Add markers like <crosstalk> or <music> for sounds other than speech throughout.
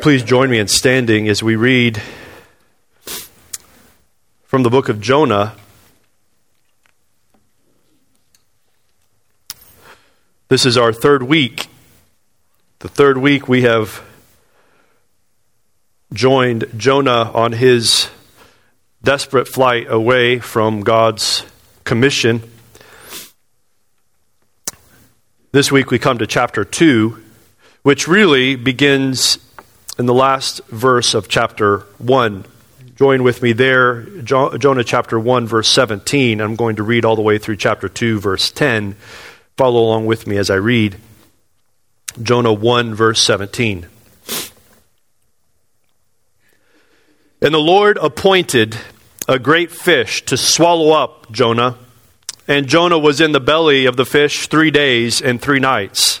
Please join me in standing as we read from the book of Jonah. This is our third week. The third week we have joined Jonah on his desperate flight away from God's commission. This week we come to chapter 2, which really begins in the last verse of chapter 1. Join with me there, Jonah chapter 1, verse 17. I'm going to read all the way through chapter 2, verse 10. Follow along with me as I read. Jonah 1, verse 17. And the Lord appointed a great fish to swallow up Jonah. And Jonah was in the belly of the fish three days and three nights.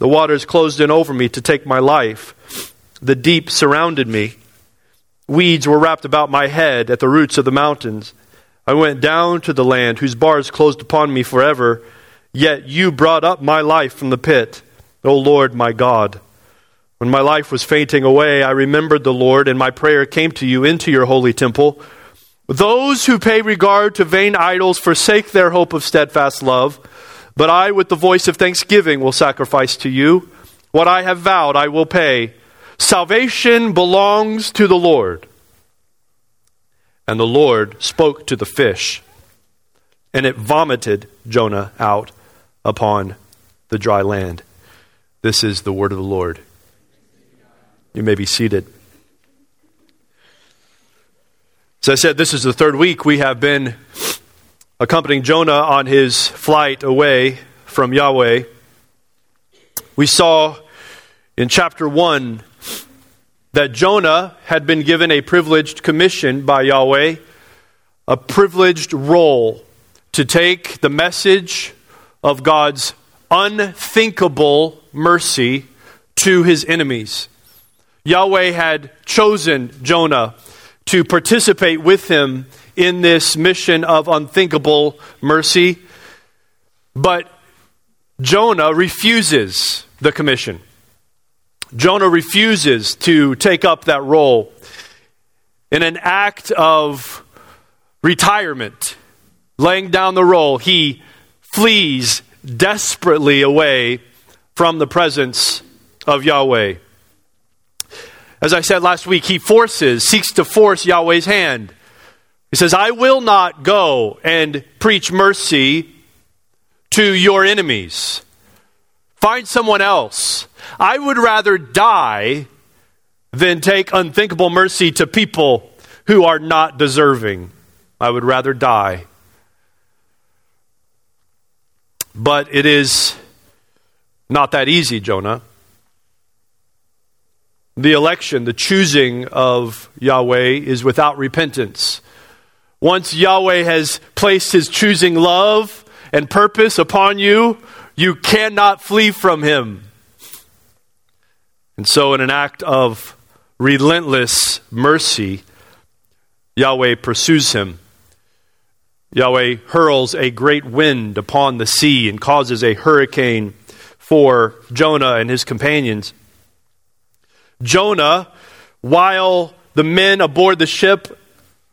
The waters closed in over me to take my life. The deep surrounded me. Weeds were wrapped about my head at the roots of the mountains. I went down to the land whose bars closed upon me forever. Yet you brought up my life from the pit, O Lord my God. When my life was fainting away, I remembered the Lord, and my prayer came to you into your holy temple. Those who pay regard to vain idols forsake their hope of steadfast love. But I, with the voice of thanksgiving, will sacrifice to you. What I have vowed, I will pay. Salvation belongs to the Lord. And the Lord spoke to the fish, and it vomited Jonah out upon the dry land. This is the word of the Lord. You may be seated. As I said, this is the third week we have been accompanying Jonah on his flight away from Yahweh, we saw in chapter 1 that Jonah had been given a privileged commission by Yahweh, a privileged role to take the message of God's unthinkable mercy to his enemies. Yahweh had chosen Jonah to participate with him in this mission of unthinkable mercy. But Jonah refuses the commission. Jonah refuses to take up that role. In an act of retirement, laying down the role, he flees desperately away from the presence of Yahweh. As I said last week, he forces, seeks to force Yahweh's hand. He says, I will not go and preach mercy to your enemies. Find someone else. I would rather die than take unthinkable mercy to people who are not deserving. I would rather die. But it is not that easy, Jonah. The election, the choosing of Yahweh is without repentance. Once Yahweh has placed his choosing love and purpose upon you, you cannot flee from him. And so, in an act of relentless mercy, Yahweh pursues him. Yahweh hurls a great wind upon the sea and causes a hurricane for Jonah and his companions. Jonah, while the men aboard the ship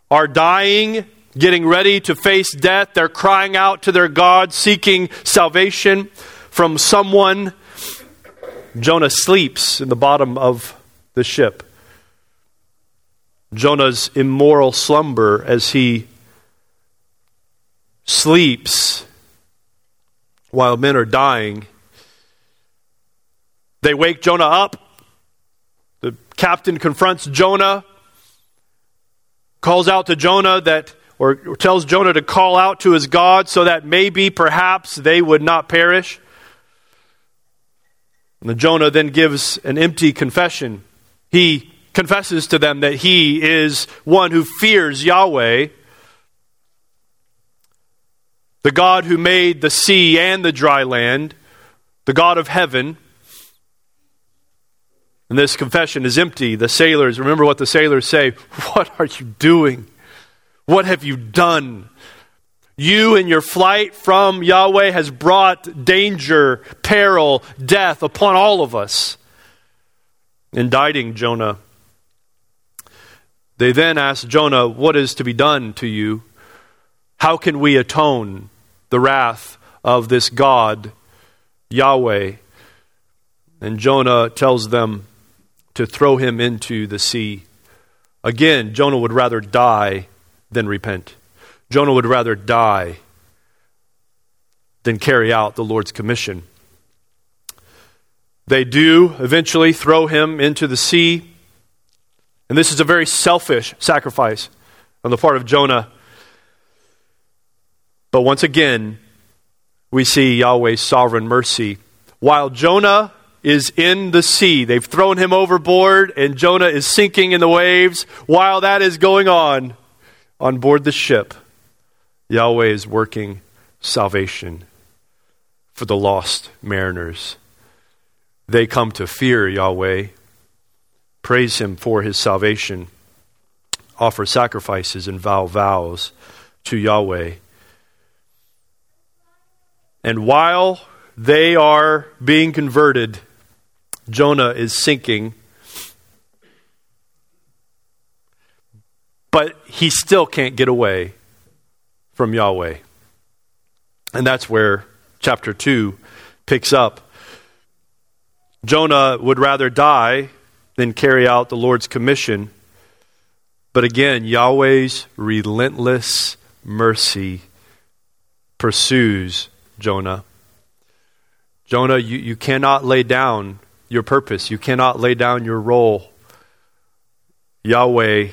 are dying, getting ready to face death. They're crying out to their God, seeking salvation from someone. Jonah sleeps in the bottom of the ship. Jonah's immoral slumber as he sleeps while men are dying. They wake Jonah up. The captain confronts Jonah calls out to Jonah that, or tells Jonah to call out to his God so that maybe, perhaps, they would not perish. And Jonah then gives an empty confession. He confesses to them that he is one who fears Yahweh, the God who made the sea and the dry land, the God of heaven. And this confession is empty. The sailors, remember what the sailors say What are you doing? What have you done? You and your flight from Yahweh has brought danger, peril, death upon all of us. Indicting Jonah. They then ask Jonah, What is to be done to you? How can we atone the wrath of this God, Yahweh? And Jonah tells them to throw him into the sea. Again, Jonah would rather die than repent. Jonah would rather die than carry out the Lord's commission. They do eventually throw him into the sea. And this is a very selfish sacrifice on the part of Jonah. But once again, we see Yahweh's sovereign mercy. While Jonah is in the sea, they've thrown him overboard, and Jonah is sinking in the waves. While that is going on, on board the ship, Yahweh is working salvation for the lost mariners. They come to fear Yahweh, praise Him for His salvation, offer sacrifices, and vow vows to Yahweh. And while they are being converted, Jonah is sinking. But he still can't get away from Yahweh. And that's where chapter 2 picks up. Jonah would rather die than carry out the Lord's commission. But again, Yahweh's relentless mercy pursues Jonah. Jonah, you, you cannot lay down your purpose, you cannot lay down your role. Yahweh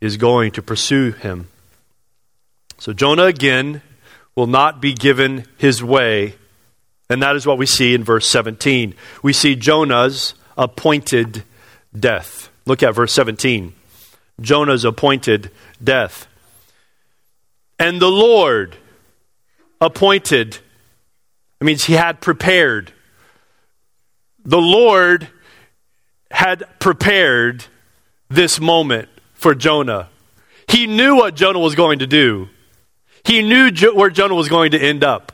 is going to pursue him. So Jonah again will not be given his way. And that is what we see in verse 17. We see Jonah's appointed death. Look at verse 17. Jonah's appointed death. And the Lord appointed, it means he had prepared. The Lord had prepared this moment for Jonah. He knew what Jonah was going to do. He knew jo- where Jonah was going to end up.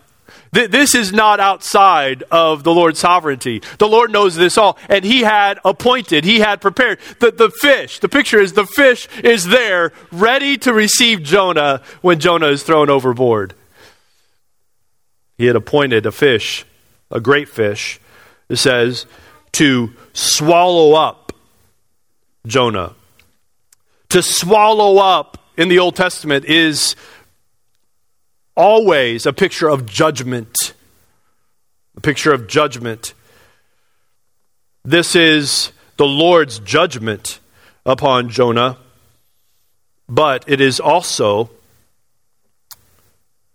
Th- this is not outside of the Lord's sovereignty. The Lord knows this all. And He had appointed, He had prepared. The, the fish, the picture is the fish is there, ready to receive Jonah when Jonah is thrown overboard. He had appointed a fish, a great fish, it says, to swallow up Jonah. To swallow up in the Old Testament is always a picture of judgment. A picture of judgment. This is the Lord's judgment upon Jonah, but it is also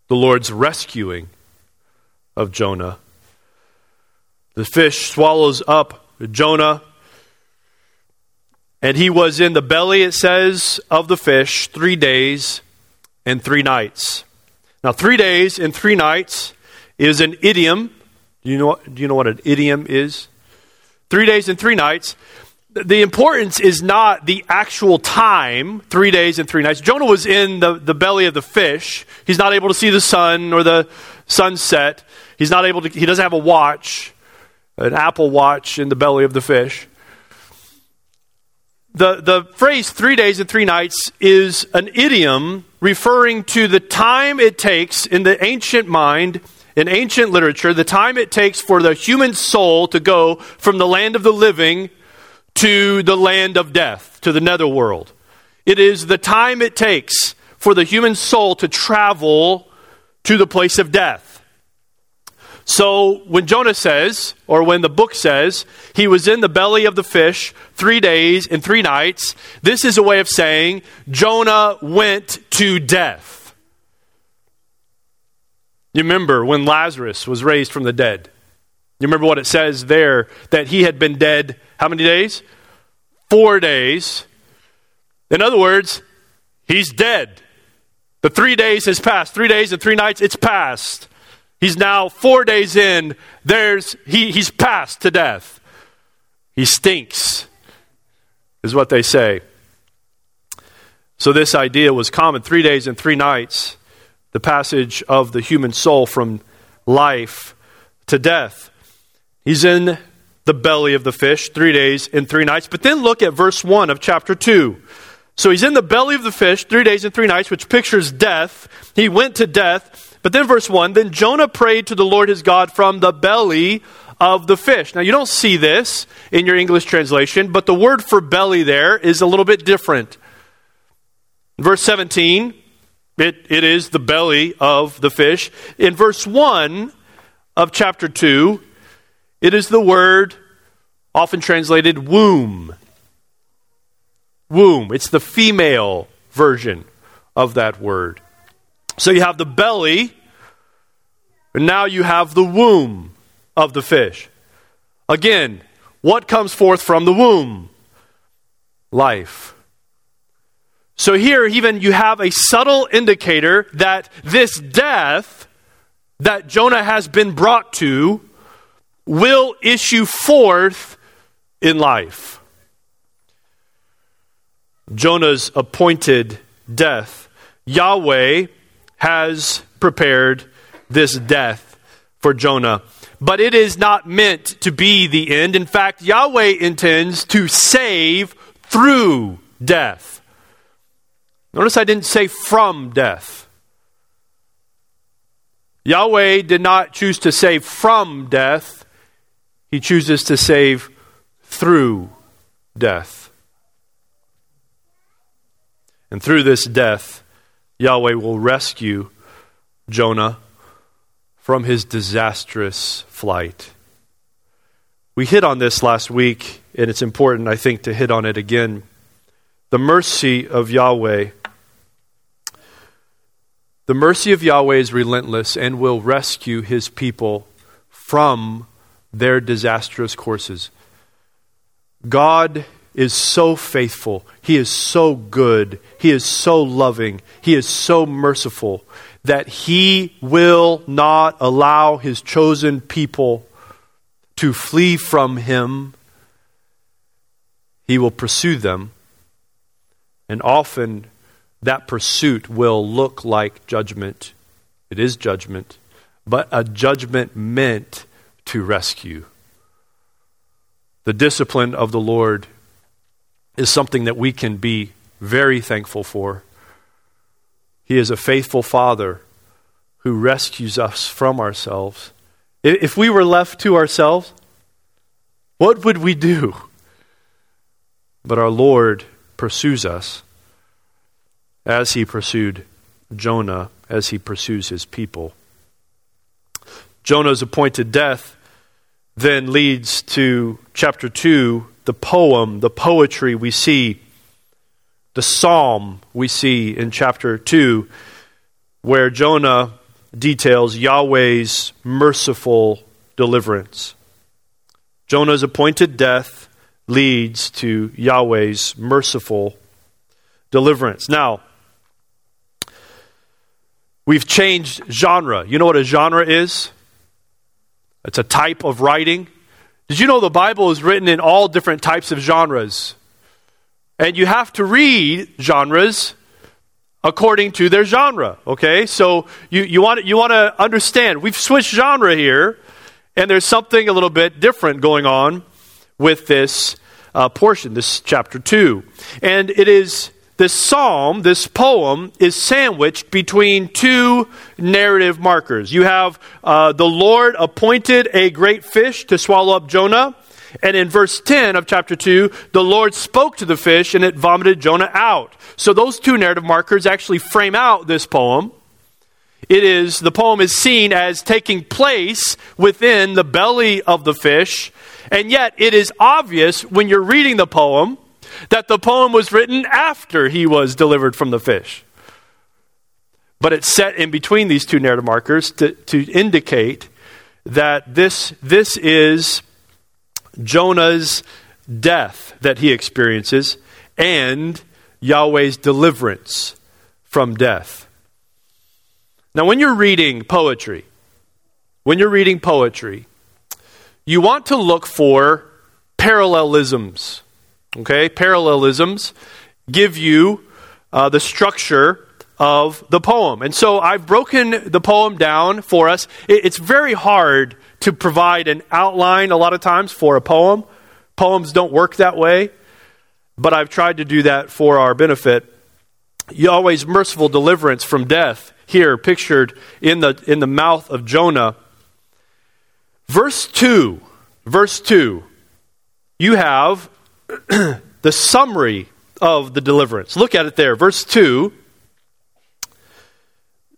the Lord's rescuing of Jonah. The fish swallows up Jonah, and he was in the belly, it says, of the fish three days and three nights. Now, three days and three nights is an idiom. Do you know, do you know what an idiom is? Three days and three nights. The importance is not the actual time, three days and three nights. Jonah was in the, the belly of the fish. He's not able to see the sun or the sunset. He's not able to, he doesn't have a watch, an Apple watch in the belly of the fish. The, the phrase three days and three nights is an idiom referring to the time it takes in the ancient mind, in ancient literature, the time it takes for the human soul to go from the land of the living to the land of death, to the netherworld. It is the time it takes for the human soul to travel to the place of death. So when Jonah says, or when the book says, he was in the belly of the fish three days and three nights, this is a way of saying Jonah went to death. You remember when Lazarus was raised from the dead? You remember what it says there that he had been dead how many days? Four days. In other words, he's dead. The three days has passed. Three days and three nights, it's passed. He's now four days in. There's he, he's passed to death. He stinks, is what they say. So this idea was common. Three days and three nights, the passage of the human soul from life to death. He's in the belly of the fish three days and three nights. But then look at verse 1 of chapter 2. So he's in the belly of the fish three days and three nights, which pictures death. He went to death. But then verse 1 Then Jonah prayed to the Lord his God from the belly of the fish. Now, you don't see this in your English translation, but the word for belly there is a little bit different. Verse 17, it, it is the belly of the fish. In verse 1 of chapter 2, it is the word often translated womb. Womb. It's the female version of that word. So you have the belly, and now you have the womb of the fish. Again, what comes forth from the womb? Life. So here, even you have a subtle indicator that this death that Jonah has been brought to will issue forth in life. Jonah's appointed death. Yahweh has prepared this death for Jonah. But it is not meant to be the end. In fact, Yahweh intends to save through death. Notice I didn't say from death. Yahweh did not choose to save from death, he chooses to save through death. And through this death, Yahweh will rescue Jonah from his disastrous flight. We hit on this last week, and it's important, I think, to hit on it again. The mercy of Yahweh. The mercy of Yahweh is relentless and will rescue his people from their disastrous courses. God is so faithful. He is so good. He is so loving. He is so merciful that He will not allow His chosen people to flee from Him. He will pursue them. And often that pursuit will look like judgment. It is judgment, but a judgment meant to rescue. The discipline of the Lord is something that we can be very thankful for. He is a faithful Father who rescues us from ourselves. If we were left to ourselves, what would we do? But our Lord pursues us as he pursued Jonah, as he pursues his people. Jonah's appointed death then leads to chapter 2, the poem, the poetry we see, the psalm we see in chapter 2, where Jonah details Yahweh's merciful deliverance. Jonah's appointed death leads to Yahweh's merciful deliverance. Now, we've changed genre. You know what a genre is? It's a type of writing. Did you know the Bible is written in all different types of genres? And you have to read genres according to their genre, okay? So you, you, want, you want to understand. We've switched genre here, and there's something a little bit different going on with this uh, portion, this chapter 2. And it is this psalm, this poem, is sandwiched between two narrative markers. You have uh, the Lord appointed a great fish to swallow up Jonah. And in verse 10 of chapter 2, the Lord spoke to the fish and it vomited Jonah out. So those two narrative markers actually frame out this poem. It is, the poem is seen as taking place within the belly of the fish. And yet it is obvious when you're reading the poem that the poem was written after he was delivered from the fish. But it's set in between these two narrative markers to, to indicate that this, this is Jonah's death that he experiences and Yahweh's deliverance from death. Now, when you're reading poetry, when you're reading poetry, you want to look for parallelisms. Okay? Parallelisms give you uh, the structure of the poem. And so I've broken the poem down for us. It's very hard to provide an outline a lot of times for a poem. Poems don't work that way, but I've tried to do that for our benefit. Yahweh's merciful deliverance from death, here pictured in the, in the mouth of Jonah. Verse 2, verse 2, you have <clears throat> the summary of the deliverance. Look at it there. Verse 2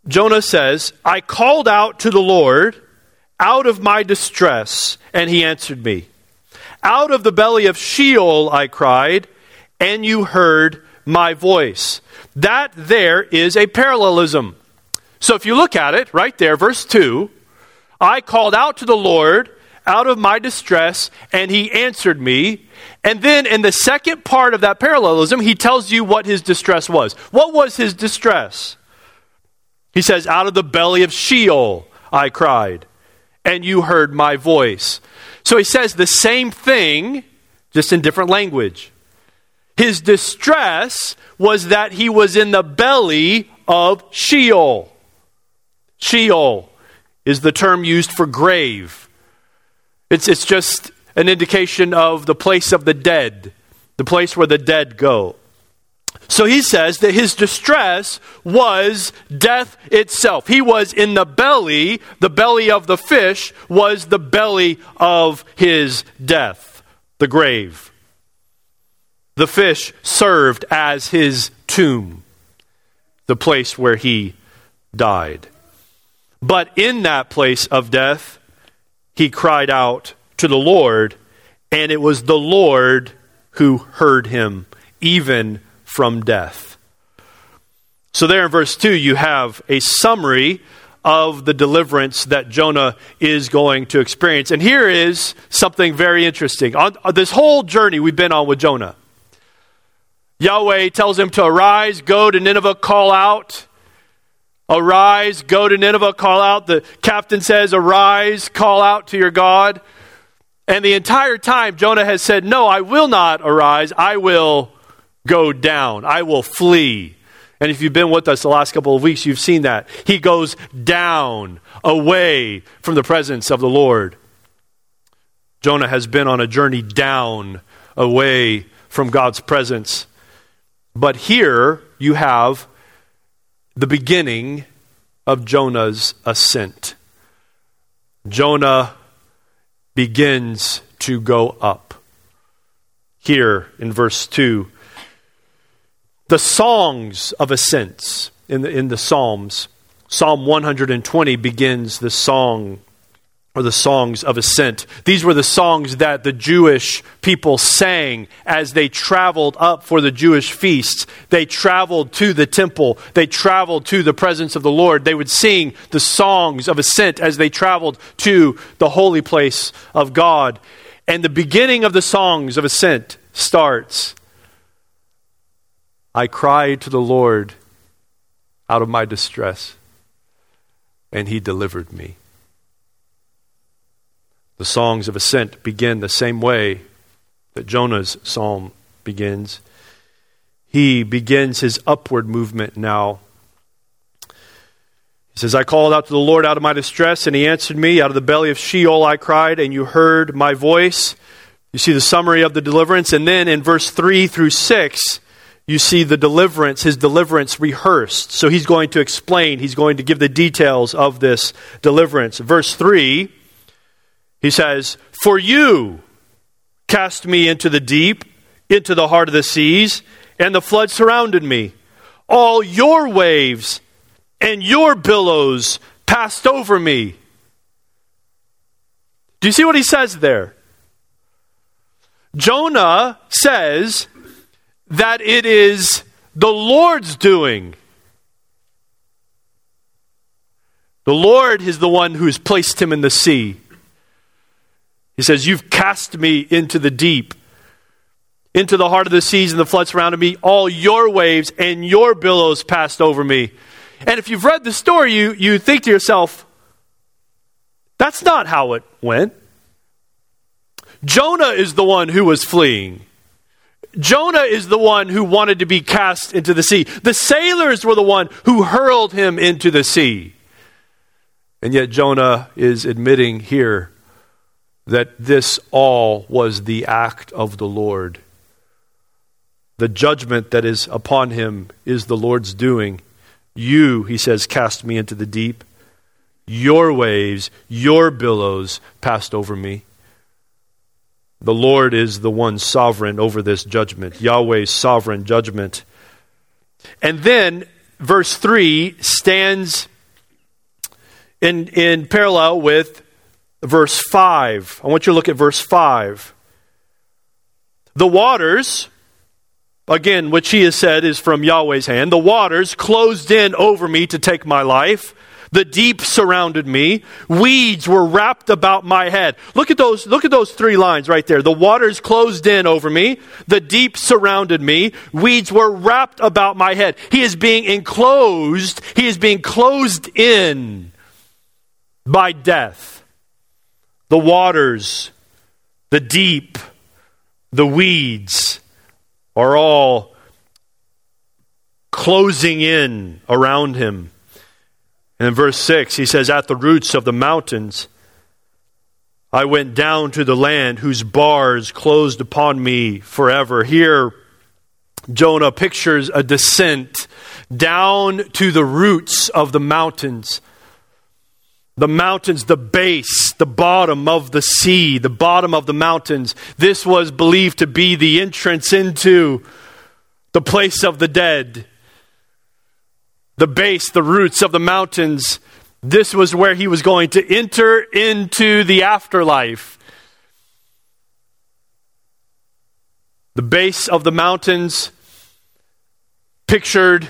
Jonah says, I called out to the Lord out of my distress, and he answered me. Out of the belly of Sheol I cried, and you heard my voice. That there is a parallelism. So if you look at it, right there, verse 2, I called out to the Lord out of my distress, and he answered me. And then in the second part of that parallelism, he tells you what his distress was. What was his distress? He says, Out of the belly of Sheol I cried, and you heard my voice. So he says the same thing, just in different language. His distress was that he was in the belly of Sheol. Sheol is the term used for grave. It's, it's just an indication of the place of the dead, the place where the dead go. So he says that his distress was death itself. He was in the belly, the belly of the fish was the belly of his death, the grave. The fish served as his tomb, the place where he died. But in that place of death, he cried out to the Lord, and it was the Lord who heard him, even from death. So, there in verse 2, you have a summary of the deliverance that Jonah is going to experience. And here is something very interesting. On, this whole journey we've been on with Jonah, Yahweh tells him to arise, go to Nineveh, call out. Arise, go to Nineveh, call out. The captain says, Arise, call out to your God. And the entire time, Jonah has said, No, I will not arise. I will go down. I will flee. And if you've been with us the last couple of weeks, you've seen that. He goes down, away from the presence of the Lord. Jonah has been on a journey down, away from God's presence. But here you have the beginning of Jonah's ascent. Jonah begins to go up. Here in verse 2, the songs of ascents in the, in the Psalms. Psalm 120 begins the song or the songs of ascent. These were the songs that the Jewish people sang as they traveled up for the Jewish feasts. They traveled to the temple, they traveled to the presence of the Lord. They would sing the songs of ascent as they traveled to the holy place of God. And the beginning of the songs of ascent starts I cried to the Lord out of my distress, and he delivered me. The songs of ascent begin the same way that Jonah's psalm begins. He begins his upward movement now. He says, I called out to the Lord out of my distress, and he answered me. Out of the belly of Sheol I cried, and you heard my voice. You see the summary of the deliverance. And then in verse 3 through 6, you see the deliverance, his deliverance rehearsed. So he's going to explain, he's going to give the details of this deliverance. Verse 3, he says, For you cast me into the deep, into the heart of the seas, and the flood surrounded me. All your waves and your billows passed over me. Do you see what he says there? Jonah says, that it is the Lord's doing. The Lord is the one who has placed him in the sea. He says, You've cast me into the deep, into the heart of the seas, and the floods surrounded me. All your waves and your billows passed over me. And if you've read the story, you, you think to yourself, that's not how it went. Jonah is the one who was fleeing. Jonah is the one who wanted to be cast into the sea. The sailors were the one who hurled him into the sea. And yet Jonah is admitting here that this all was the act of the Lord. The judgment that is upon him is the Lord's doing. You, he says, cast me into the deep. Your waves, your billows passed over me. The Lord is the one sovereign over this judgment, Yahweh's sovereign judgment. And then verse 3 stands in, in parallel with verse 5. I want you to look at verse 5. The waters, again, which he has said is from Yahweh's hand, the waters closed in over me to take my life. The deep surrounded me. Weeds were wrapped about my head. Look at those, look at those three lines right there. The waters closed in over me. The deep surrounded me. Weeds were wrapped about my head. He is being enclosed. He is being closed in by death. The waters, the deep, the weeds are all closing in around him. And in verse 6, he says, At the roots of the mountains, I went down to the land whose bars closed upon me forever. Here, Jonah pictures a descent down to the roots of the mountains. The mountains, the base, the bottom of the sea, the bottom of the mountains. This was believed to be the entrance into the place of the dead the base, the roots of the mountains, this was where he was going to enter into the afterlife. The base of the mountains, pictured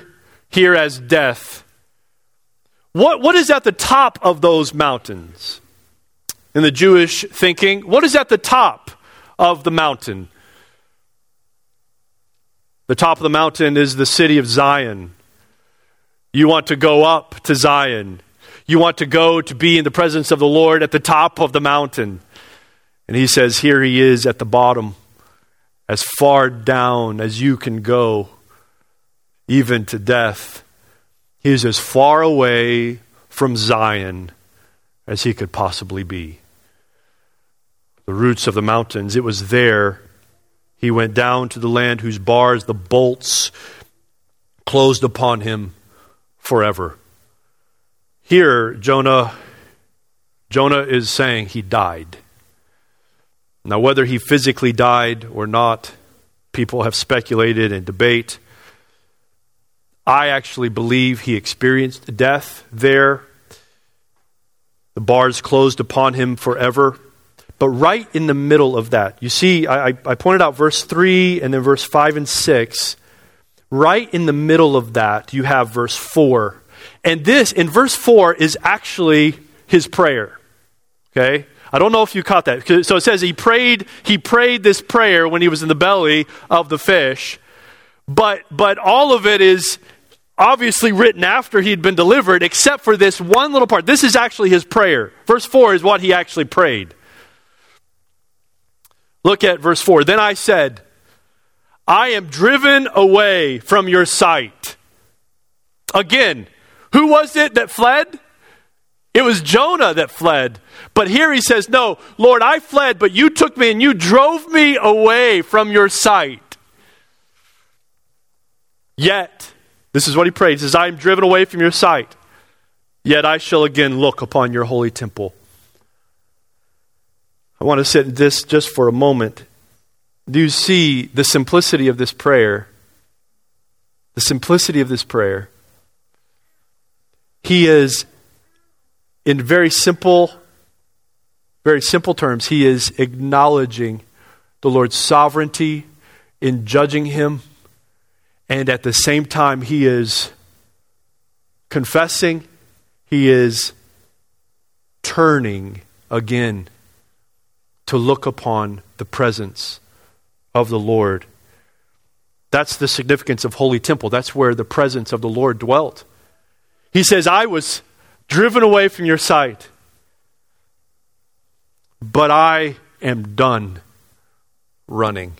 here as death. What, what is at the top of those mountains? In the Jewish thinking, what is at the top of the mountain? The top of the mountain is the city of Zion. You want to go up to Zion. You want to go to be in the presence of the Lord at the top of the mountain. And he says, Here he is at the bottom, as far down as you can go, even to death. He is as far away from Zion as he could possibly be. The roots of the mountains, it was there. He went down to the land whose bars, the bolts, closed upon him forever. Here, Jonah, Jonah is saying he died. Now, whether he physically died or not, people have speculated and debate. I actually believe he experienced death there. The bars closed upon him forever. But right in the middle of that, you see, I, I pointed out verse 3 and then verse 5 and 6 right in the middle of that, you have verse 4. And this, in verse 4, is actually his prayer. Okay? I don't know if you caught that. So it says he prayed, he prayed this prayer when he was in the belly of the fish. But but all of it is obviously written after he'd been delivered, except for this one little part. This is actually his prayer. Verse 4 is what he actually prayed. Look at verse 4. Then I said, I am driven away from your sight. Again, who was it that fled? It was Jonah that fled. But here he says, No, Lord, I fled, but you took me and you drove me away from your sight. Yet, this is what he prays, says, I am driven away from your sight. Yet I shall again look upon your holy temple. I want to sit in this just for a moment do you see the simplicity of this prayer? The simplicity of this prayer. He is, in very simple, very simple terms, he is acknowledging the Lord's sovereignty in judging him, and at the same time, he is confessing, he is turning again to look upon the presence of the Lord. That's the significance of Holy Temple. That's where the presence of the Lord dwelt. He says, I was driven away from your sight, but I am done running.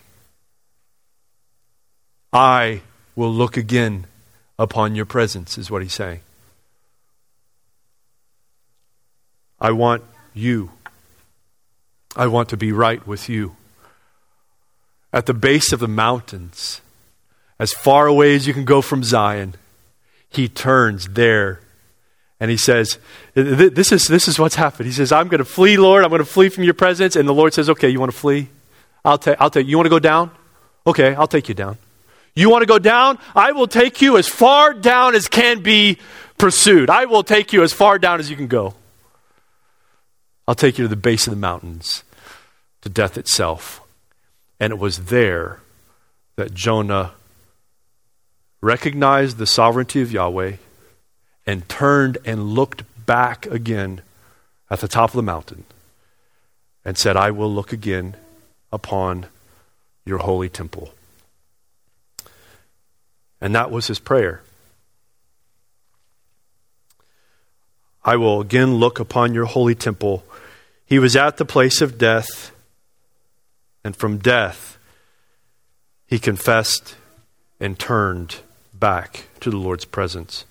I will look again upon your presence, is what he's saying. I want you. I want to be right with you. At the base of the mountains, as far away as you can go from Zion, he turns there and he says, this is, this is what's happened. He says, I'm going to flee, Lord. I'm going to flee from your presence. And the Lord says, Okay, you want to flee? I'll, ta- I'll take you. want to go down? Okay, I'll take you down. You want to go down? I will take you as far down as can be pursued. I will take you as far down as you can go. I'll take you to the base of the mountains, to death itself. And it was there that Jonah recognized the sovereignty of Yahweh and turned and looked back again at the top of the mountain and said, I will look again upon your holy temple. And that was his prayer. I will again look upon your holy temple he was at the place of death, and from death, he confessed and turned back to the Lord's presence.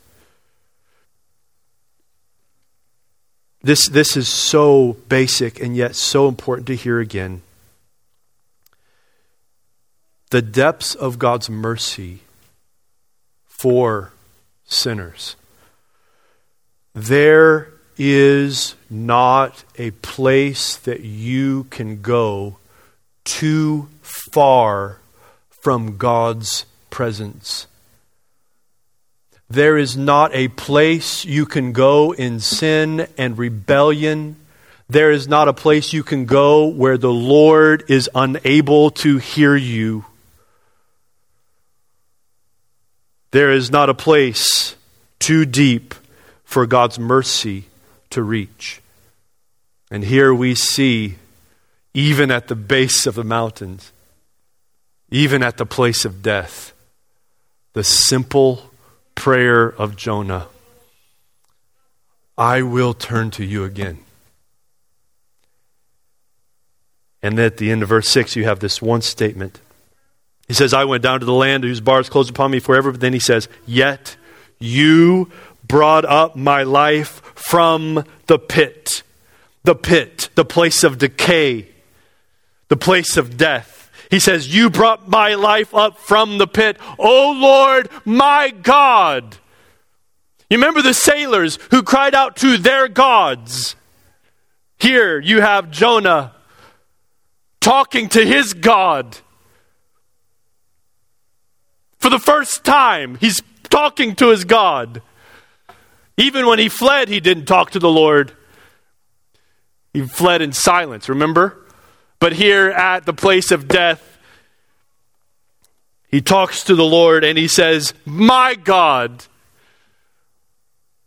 This, this is so basic and yet so important to hear again. The depths of God's mercy for sinners. There is not a place that you can go too far from God's presence. There is not a place you can go in sin and rebellion. There is not a place you can go where the Lord is unable to hear you. There is not a place too deep for God's mercy to reach. And here we see, even at the base of the mountains, even at the place of death, the simple prayer of Jonah I will turn to you again. And at the end of verse 6, you have this one statement. He says, I went down to the land whose bars closed upon me forever. But then he says, Yet you brought up my life from the pit. The pit, the place of decay, the place of death. He says, You brought my life up from the pit. O Lord, my God. You remember the sailors who cried out to their gods? Here you have Jonah talking to his God. For the first time, he's talking to his God. Even when he fled, he didn't talk to the Lord. He fled in silence, remember? But here at the place of death, he talks to the Lord and he says, My God,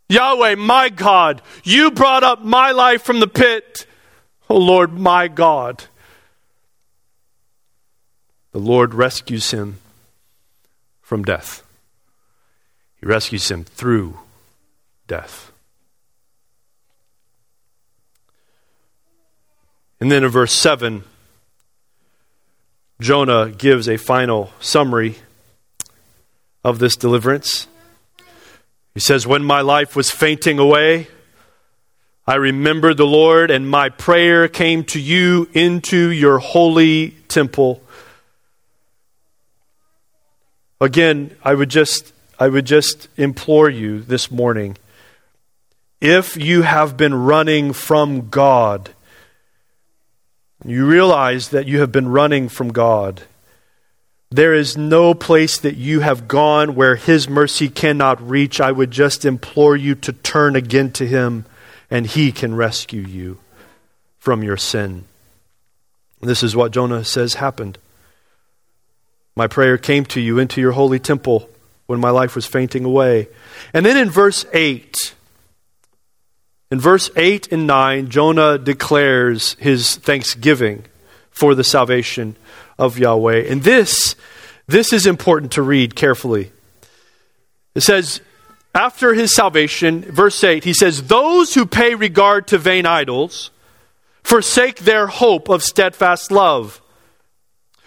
Yahweh, my God, you brought up my life from the pit. Oh Lord, my God. The Lord rescues him from death. He rescues him through death. And then in verse 7, Jonah gives a final summary of this deliverance. He says, When my life was fainting away, I remembered the Lord, and my prayer came to you into your holy temple. Again, I would just I would just implore you this morning if you have been running from God, you realize that you have been running from God. There is no place that you have gone where His mercy cannot reach. I would just implore you to turn again to Him, and He can rescue you from your sin. This is what Jonah says happened. My prayer came to you into your holy temple when my life was fainting away. And then in verse 8, In verse 8 and 9, Jonah declares his thanksgiving for the salvation of Yahweh. And this, this is important to read carefully. It says, after his salvation, verse 8, he says, Those who pay regard to vain idols forsake their hope of steadfast love.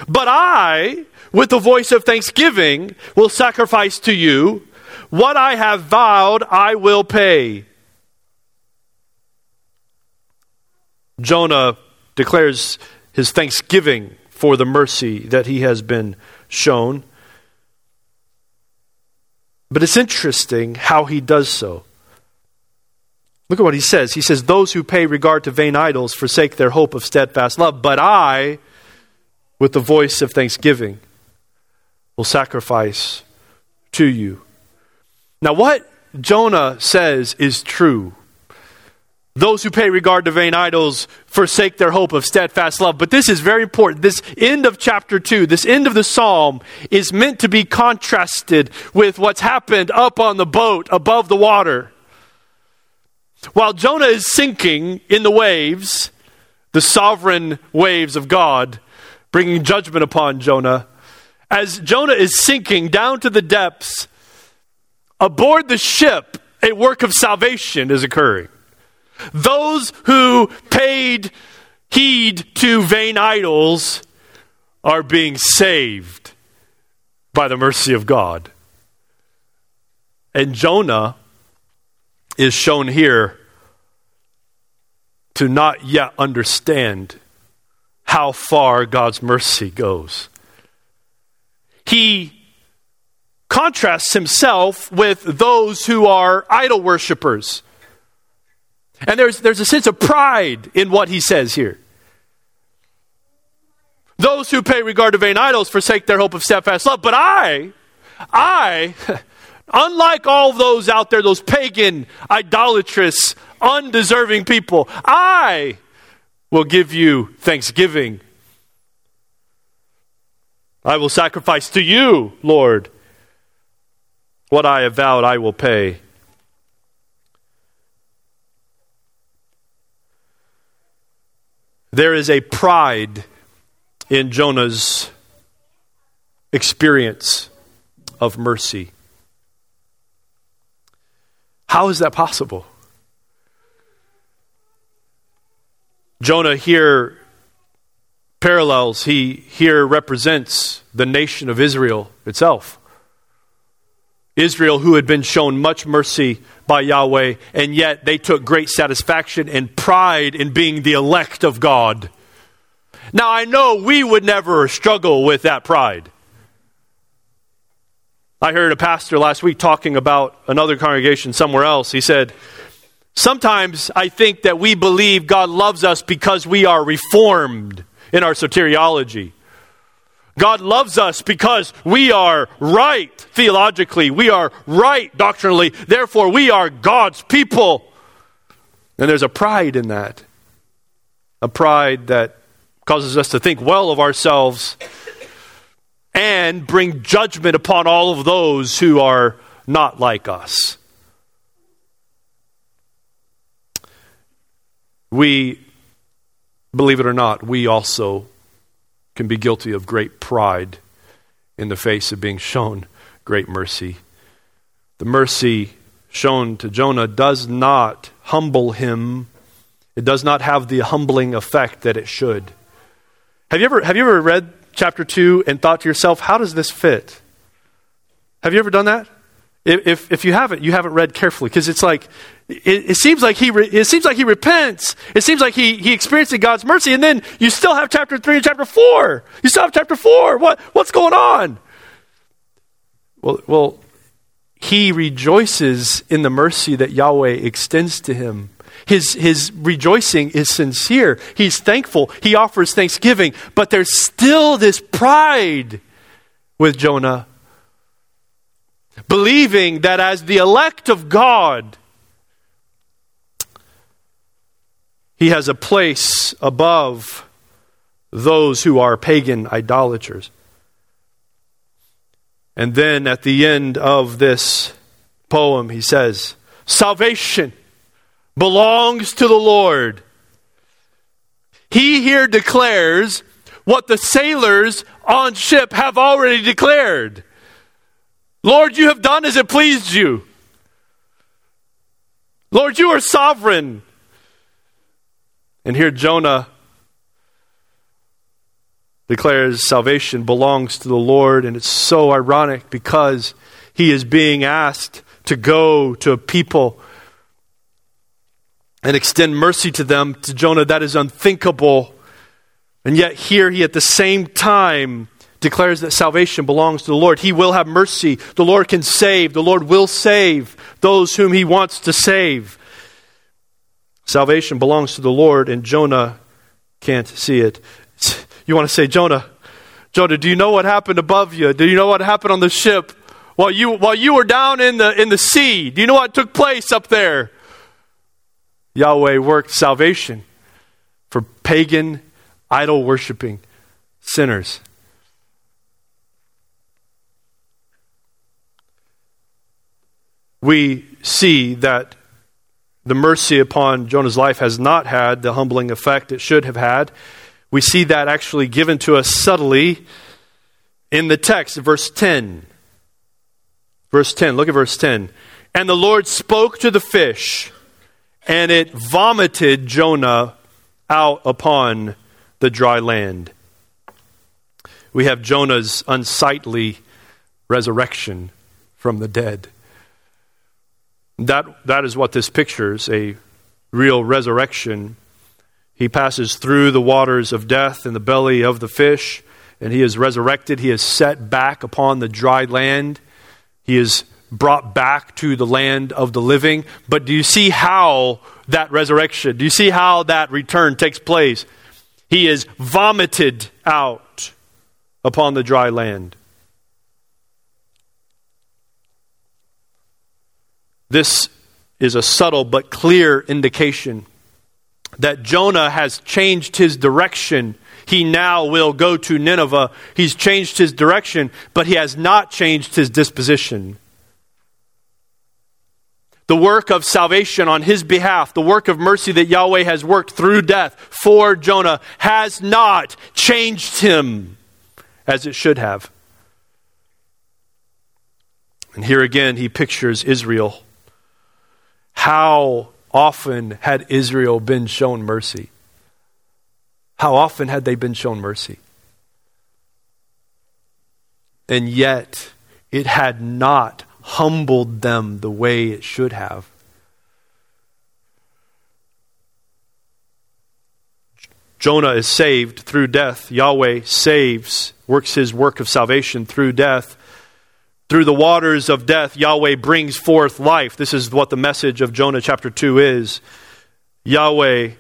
But I, with the voice of thanksgiving, will sacrifice to you. What I have vowed, I will pay. Jonah declares his thanksgiving for the mercy that he has been shown. But it's interesting how he does so. Look at what he says. He says, Those who pay regard to vain idols forsake their hope of steadfast love, but I, with the voice of thanksgiving, will sacrifice to you. Now, what Jonah says is true. Those who pay regard to vain idols forsake their hope of steadfast love. But this is very important. This end of chapter 2, this end of the psalm, is meant to be contrasted with what's happened up on the boat above the water. While Jonah is sinking in the waves, the sovereign waves of God, bringing judgment upon Jonah, as Jonah is sinking down to the depths, aboard the ship, a work of salvation is occurring. Those who paid heed to vain idols are being saved by the mercy of God. And Jonah is shown here to not yet understand how far God's mercy goes. He contrasts himself with those who are idol worshippers. And there's, there's a sense of pride in what he says here. Those who pay regard to vain idols forsake their hope of steadfast love. But I, I, <laughs> unlike all those out there, those pagan, idolatrous, undeserving people, I will give you thanksgiving. I will sacrifice to you, Lord. What I have vowed, I will pay. There is a pride in Jonah's experience of mercy. How is that possible? Jonah here parallels, he here represents the nation of Israel itself. Israel, who had been shown much mercy by Yahweh, and yet they took great satisfaction and pride in being the elect of God. Now, I know we would never struggle with that pride. I heard a pastor last week talking about another congregation somewhere else. He said, Sometimes I think that we believe God loves us because we are reformed in our soteriology. God loves us because we are right theologically, we are right doctrinally, therefore, we are God's people. And there's a pride in that. A pride that causes us to think well of ourselves and bring judgment upon all of those who are not like us. We, believe it or not, we also can be guilty of great pride in the face of being shown great mercy. The mercy shown to Jonah does not humble him, it does not have the humbling effect that it should. Have you ever, have you ever read chapter 2 and thought to yourself, how does this fit? Have you ever done that? If, if you haven't, you haven't read carefully because it's like, it, it, seems like he re, it seems like he repents. It seems like he, he experienced God's mercy, and then you still have chapter three and chapter four. You still have chapter four. What what's going on? Well, well, he rejoices in the mercy that Yahweh extends to him. His, his rejoicing is sincere. He's thankful. He offers thanksgiving. But there's still this pride with Jonah, believing that as the elect of God, He has a place above those who are pagan idolaters. And then at the end of this poem, he says, Salvation, belongs to the Lord. He here declares what the sailors on ship have already declared. Lord, you have done as it pleased you. Lord, you are sovereign. And here Jonah declares salvation belongs to the Lord, and it's so ironic because he is being asked to go to a people and extend mercy to them. To Jonah, that is unthinkable. And yet, here he at the same time declares that salvation belongs to the Lord. He will have mercy. The Lord can save. The Lord will save those whom he wants to save. Salvation belongs to the Lord, and Jonah can't see it. <laughs> You want to say, Jonah, Jonah, do you know what happened above you? Do you know what happened on the ship while you, while you were down in the, in the sea? Do you know what took place up there? Yahweh worked salvation for pagan, idol worshiping sinners. We see that the mercy upon Jonah's life has not had the humbling effect it should have had. We see that actually given to us subtly in the text, verse 10. Verse 10, look at verse 10. And the Lord spoke to the fish and it vomited Jonah out upon the dry land. We have Jonah's unsightly resurrection from the dead. That, that is what this pictures a real resurrection. He passes through the waters of death in the belly of the fish, and he is resurrected. He is set back upon the dry land. He is brought back to the land of the living. But do you see how that resurrection, do you see how that return takes place? He is vomited out upon the dry land. This is a subtle but clear indication that Jonah has changed his direction. He now will go to Nineveh. He's changed his direction, but he has not changed his disposition the work of salvation on his behalf, the work of mercy that Yahweh has worked through death for Jonah, has not changed him as it should have. And here again, he pictures Israel. How often had Israel been shown mercy? How often had they been shown mercy? And yet, it had not humbled them the way it should have. Jonah is saved through death. Yahweh saves, works his work of salvation through death. Through the waters of death, Yahweh brings forth life. This is what the message of Jonah chapter 2 is. Yahweh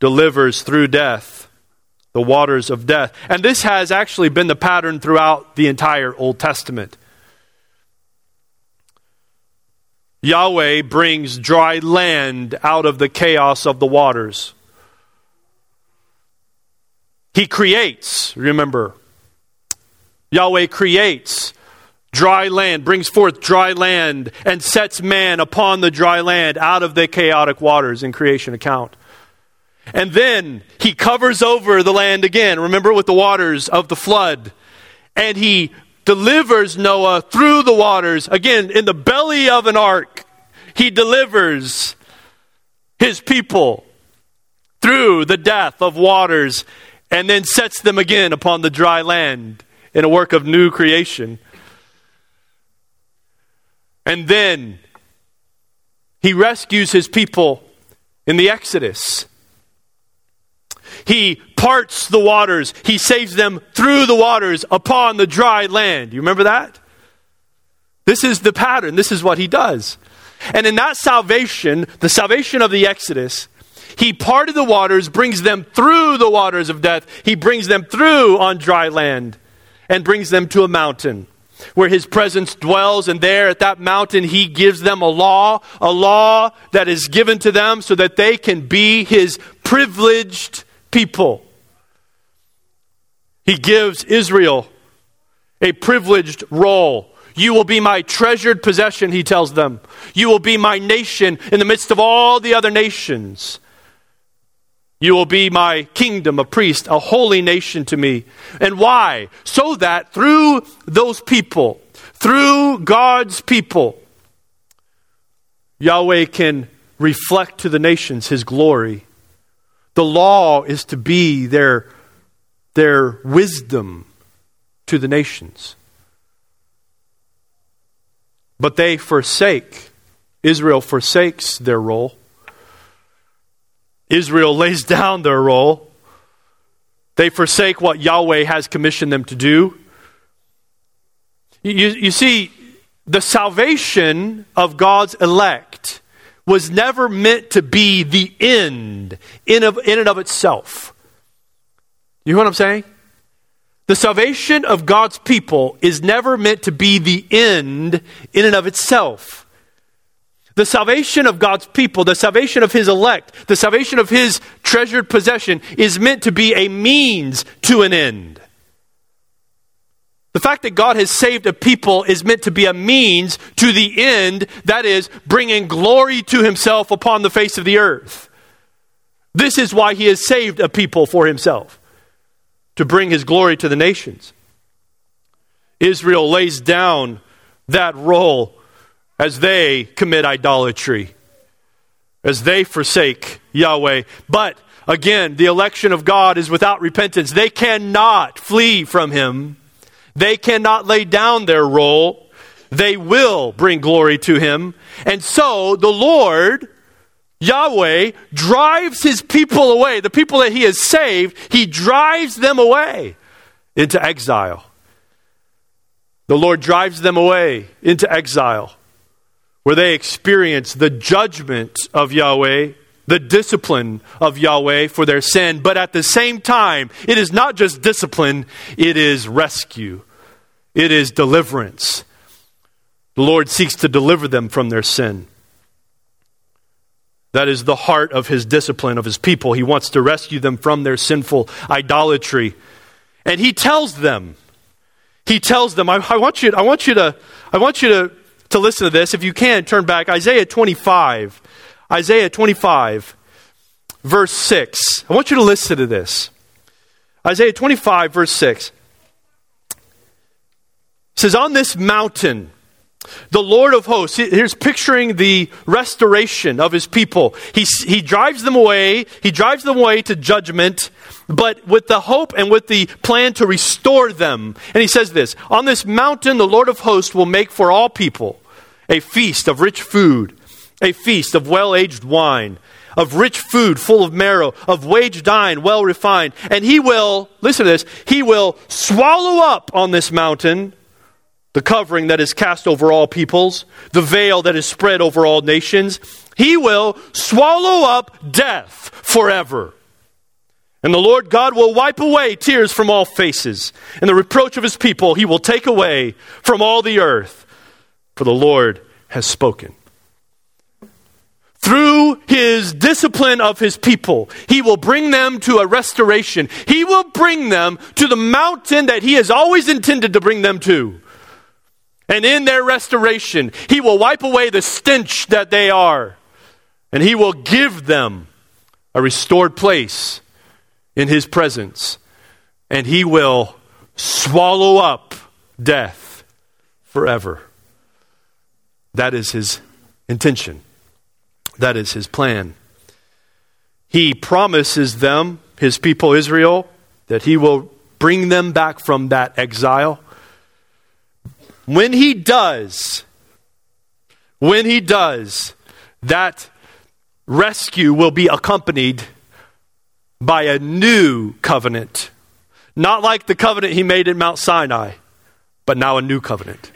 delivers through death the waters of death. And this has actually been the pattern throughout the entire Old Testament. Yahweh brings dry land out of the chaos of the waters. He creates, remember. Yahweh creates dry land, brings forth dry land, and sets man upon the dry land out of the chaotic waters in creation account. And then he covers over the land again, remember, with the waters of the flood. And he delivers Noah through the waters, again, in the belly of an ark. He delivers his people through the death of waters and then sets them again upon the dry land in a work of new creation. And then he rescues his people in the Exodus. He parts the waters. He saves them through the waters upon the dry land. You remember that? This is the pattern. This is what he does. And in that salvation, the salvation of the Exodus, he parted the waters, brings them through the waters of death. He brings them through on dry land and brings them to a mountain where his presence dwells. And there at that mountain, he gives them a law, a law that is given to them so that they can be his privileged people. He gives Israel a privileged role. You will be my treasured possession, he tells them. You will be my nation in the midst of all the other nations. You will be my kingdom, a priest, a holy nation to me. And why? So that through those people, through God's people, Yahweh can reflect to the nations his glory. The law is to be their, their wisdom to the nations. But they forsake, Israel forsakes their role. Israel lays down their role. They forsake what Yahweh has commissioned them to do. You, you see, the salvation of God's elect was never meant to be the end in, of, in and of itself. You know what I'm saying? The salvation of God's people is never meant to be the end in and of itself. The salvation of God's people, the salvation of His elect, the salvation of His treasured possession is meant to be a means to an end. The fact that God has saved a people is meant to be a means to the end, that is, bringing glory to Himself upon the face of the earth. This is why He has saved a people for Himself, to bring His glory to the nations. Israel lays down that role as they commit idolatry, as they forsake Yahweh. But again, the election of God is without repentance. They cannot flee from Him, they cannot lay down their role. They will bring glory to Him. And so the Lord. Yahweh drives his people away. The people that he has saved, he drives them away into exile. The Lord drives them away into exile where they experience the judgment of Yahweh, the discipline of Yahweh for their sin, but at the same time, it is not just discipline, it is rescue, it is deliverance. The Lord seeks to deliver them from their sin. That is the heart of his discipline of his people. He wants to rescue them from their sinful idolatry. And he tells them, he tells them, I, I want you, I want you to, I want you to to listen to this. If you can, turn back. Isaiah 25. Isaiah 25, verse 6. I want you to listen to this. Isaiah 25, verse 6 says, On this mountain, the Lord of hosts, here's picturing the restoration of his people. He, he drives them away, he drives them away to judgment, but with the hope and with the plan to restore them. And he says this On this mountain, the Lord of hosts will make for all people a feast of rich food, a feast of well aged wine, of rich food full of marrow, of wage wine well refined. And he will, listen to this, he will swallow up on this mountain the covering that is cast over all peoples, the veil that is spread over all nations. He will swallow up death forever. And the Lord God will wipe away tears from all faces, and the reproach of his people he will take away from all the earth. For the Lord has spoken. Through his discipline of his people, he will bring them to a restoration. He will bring them to the mountain that he has always intended to bring them to. And in their restoration, he will wipe away the stench that they are. And he will give them a restored place in his presence. And he will swallow up death forever. That is his intention. That is his plan. He promises them, his people Israel, that he will bring them back from that exile when he does, when he does, that rescue will be accompanied by a new covenant. Not like the covenant he made at Mount Sinai, but now a new covenant.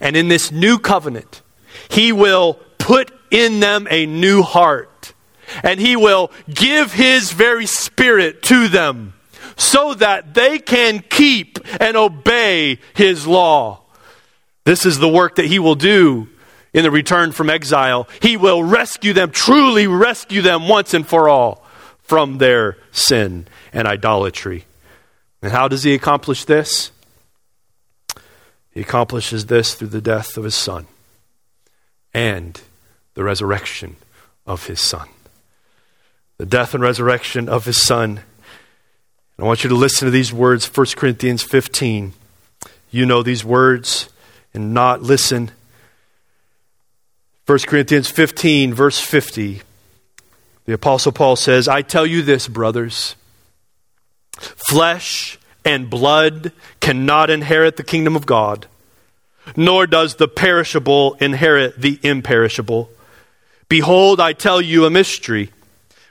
And in this new covenant, he will put in them a new heart. And he will give his very spirit to them so that they can keep and obey his law. This is the work that he will do in the return from exile. He will rescue them, truly rescue them once and for all from their sin and idolatry. And how does he accomplish this? He accomplishes this through the death of his son and the resurrection of his son. The death and resurrection of his son. I want you to listen to these words, 1 Corinthians 15. You know these words and not listen. 1 Corinthians 15, verse 50. The Apostle Paul says, I tell you this, brothers. Flesh and blood cannot inherit the kingdom of God, nor does the perishable inherit the imperishable. Behold, I tell you a mystery.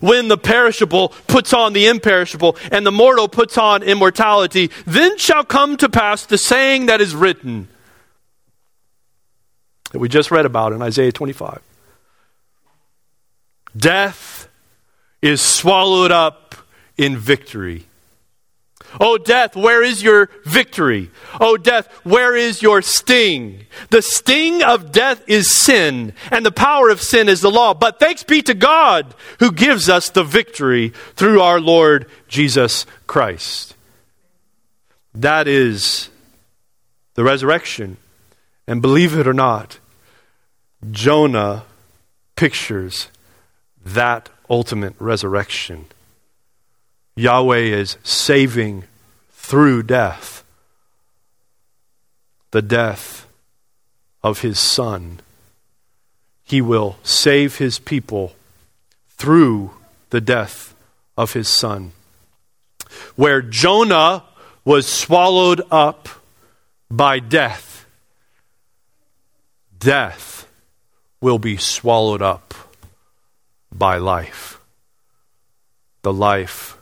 When the perishable puts on the imperishable, and the mortal puts on immortality, then shall come to pass the saying that is written, that we just read about in Isaiah 25. Death is swallowed up in victory. Oh, death, where is your victory? Oh, death, where is your sting? The sting of death is sin, and the power of sin is the law. But thanks be to God who gives us the victory through our Lord Jesus Christ. That is the resurrection. And believe it or not, Jonah pictures that ultimate resurrection. Yahweh is saving through death, the death of his Son. He will save his people through the death of his Son. Where Jonah was swallowed up by death, death will be swallowed up by life. The life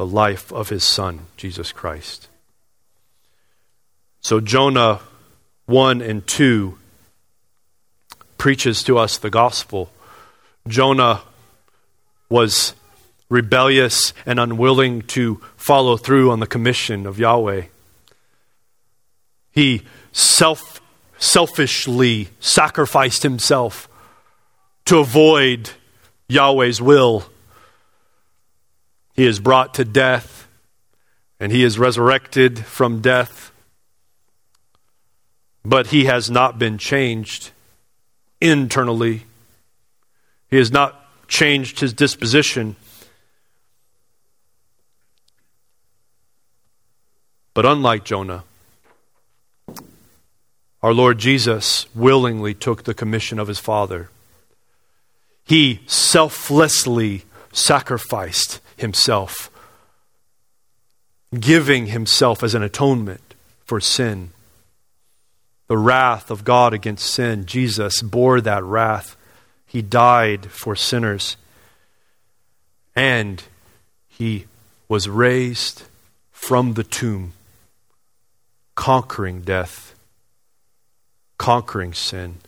the life of his Son, Jesus Christ. So, Jonah 1 and 2 preaches to us the gospel. Jonah was rebellious and unwilling to follow through on the commission of Yahweh. He self, selfishly sacrificed himself to avoid Yahweh's will he is brought to death, and he is resurrected from death. But he has not been changed internally. He has not changed his disposition. But unlike Jonah, our Lord Jesus willingly took the commission of his Father. He selflessly sacrificed himself, giving himself as an atonement for sin. The wrath of God against sin, Jesus bore that wrath. He died for sinners. And he was raised from the tomb, conquering death, conquering sin.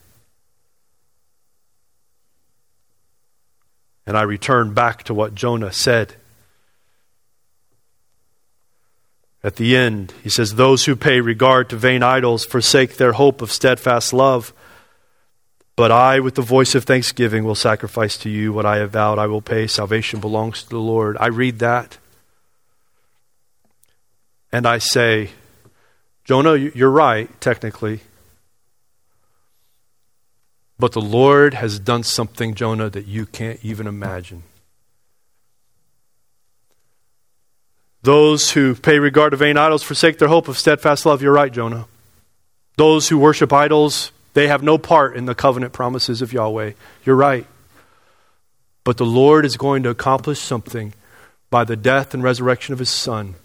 And I return back to what Jonah said. At the end, he says, Those who pay regard to vain idols forsake their hope of steadfast love. But I, with the voice of thanksgiving, will sacrifice to you what I have vowed I will pay. Salvation belongs to the Lord. I read that. And I say, Jonah, you're right, technically. But the Lord has done something, Jonah, that you can't even imagine. Those who pay regard to vain idols forsake their hope of steadfast love. You're right, Jonah. Those who worship idols, they have no part in the covenant promises of Yahweh. You're right. But the Lord is going to accomplish something by the death and resurrection of his Son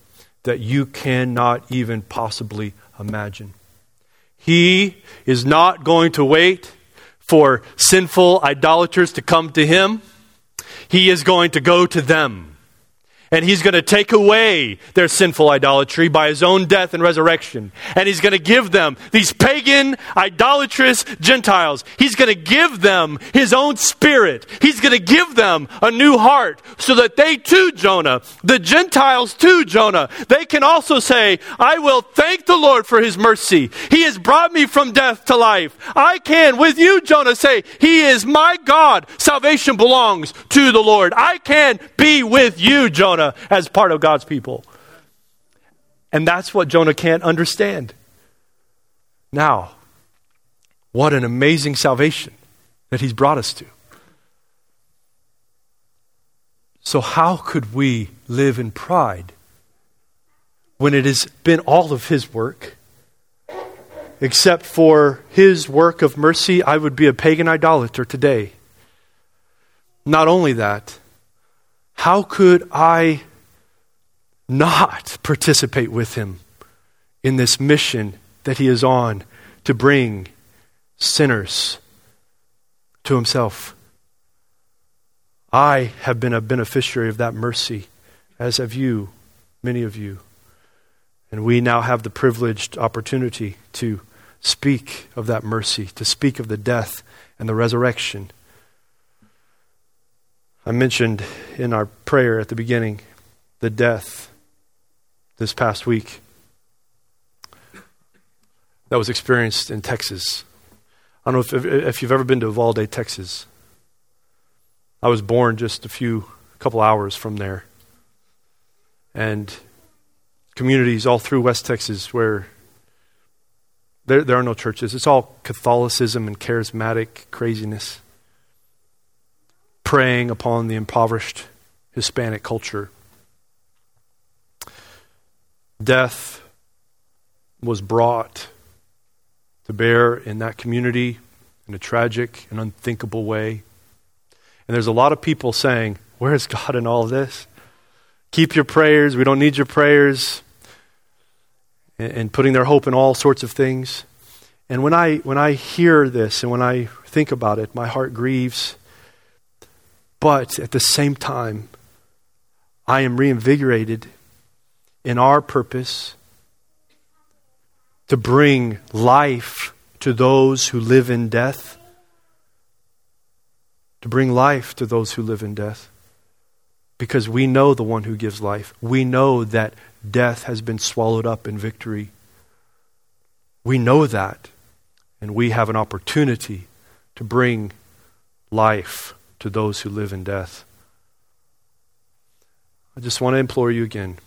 that you cannot even possibly imagine. He is not going to wait for sinful idolaters to come to him, he is going to go to them And he's going to take away their sinful idolatry by his own death and resurrection. And he's going to give them, these pagan, idolatrous Gentiles, he's going to give them his own spirit. He's going to give them a new heart so that they too, Jonah, the Gentiles too, Jonah, they can also say, I will thank the Lord for his mercy. He has brought me from death to life. I can, with you, Jonah, say, He is my God. Salvation belongs to the Lord. I can be with you, Jonah. As part of God's people. And that's what Jonah can't understand. Now, what an amazing salvation that he's brought us to. So, how could we live in pride when it has been all of his work? Except for his work of mercy, I would be a pagan idolater today. Not only that, how could I not participate with him in this mission that he is on to bring sinners to himself? I have been a beneficiary of that mercy, as have you, many of you. And we now have the privileged opportunity to speak of that mercy, to speak of the death and the resurrection I mentioned in our prayer at the beginning the death this past week that was experienced in Texas. I don't know if, if you've ever been to Uvalde, Texas. I was born just a few, couple hours from there. And communities all through West Texas where there, there are no churches. It's all Catholicism and charismatic craziness preying upon the impoverished Hispanic culture. Death was brought to bear in that community in a tragic and unthinkable way. And there's a lot of people saying, Where's God in all this? Keep your prayers. We don't need your prayers. And, putting their hope in all sorts of things. And when I, when I hear this and when I think about it, my heart grieves but at the same time, I am reinvigorated in our purpose to bring life to those who live in death. To bring life to those who live in death. Because we know the one who gives life. We know that death has been swallowed up in victory. We know that. And we have an opportunity to bring life to those who live in death. I just want to implore you again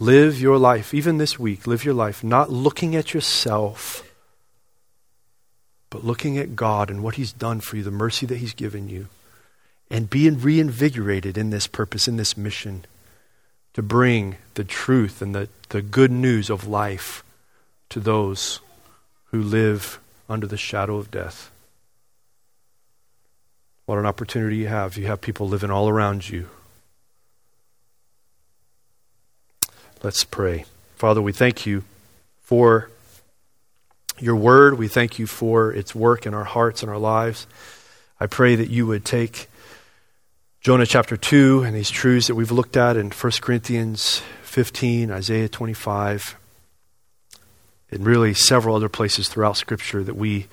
live your life, even this week, live your life not looking at yourself, but looking at God and what He's done for you, the mercy that He's given you, and being reinvigorated in this purpose, in this mission to bring the truth and the, the good news of life to those who live under the shadow of death. What an opportunity you have. You have people living all around you. Let's pray. Father, we thank you for your word. We thank you for its work in our hearts and our lives. I pray that you would take Jonah chapter 2 and these truths that we've looked at in 1 Corinthians 15, Isaiah 25, and really several other places throughout Scripture that we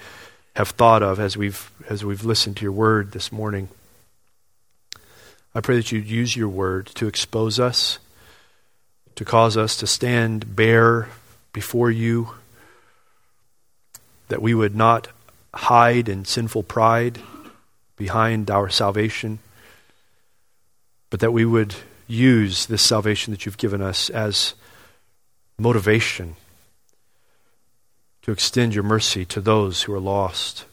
have thought of as we've, as we've listened to your word this morning. I pray that you'd use your word to expose us, to cause us to stand bare before you, that we would not hide in sinful pride behind our salvation, but that we would use this salvation that you've given us as motivation to extend your mercy to those who are lost,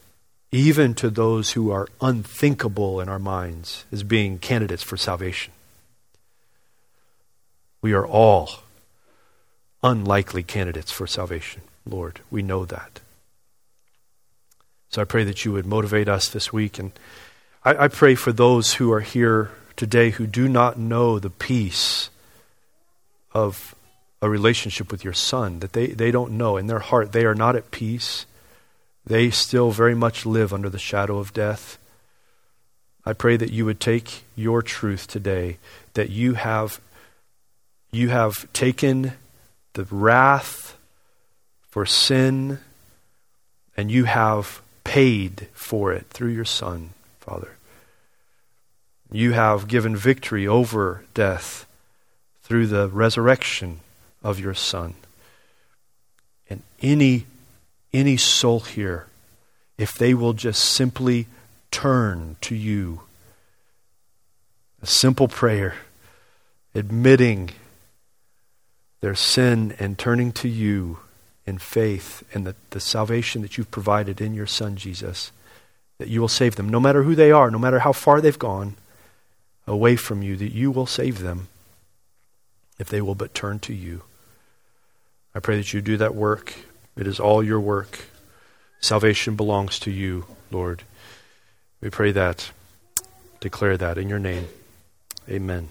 even to those who are unthinkable in our minds as being candidates for salvation. We are all unlikely candidates for salvation, Lord. We know that. So I pray that you would motivate us this week. And I, I pray for those who are here today who do not know the peace of a relationship with your son that they, they don't know. In their heart, they are not at peace. They still very much live under the shadow of death. I pray that you would take your truth today, that you have, you have taken the wrath for sin, and you have paid for it through your Son, Father. You have given victory over death through the resurrection of your Son. And any, any soul here, if they will just simply turn to you, a simple prayer, admitting their sin and turning to you in faith and the, the salvation that you've provided in your Son, Jesus, that you will save them, no matter who they are, no matter how far they've gone away from you, that you will save them if they will but turn to you. I pray that you do that work. It is all your work. Salvation belongs to you, Lord. We pray that, declare that in your name. Amen.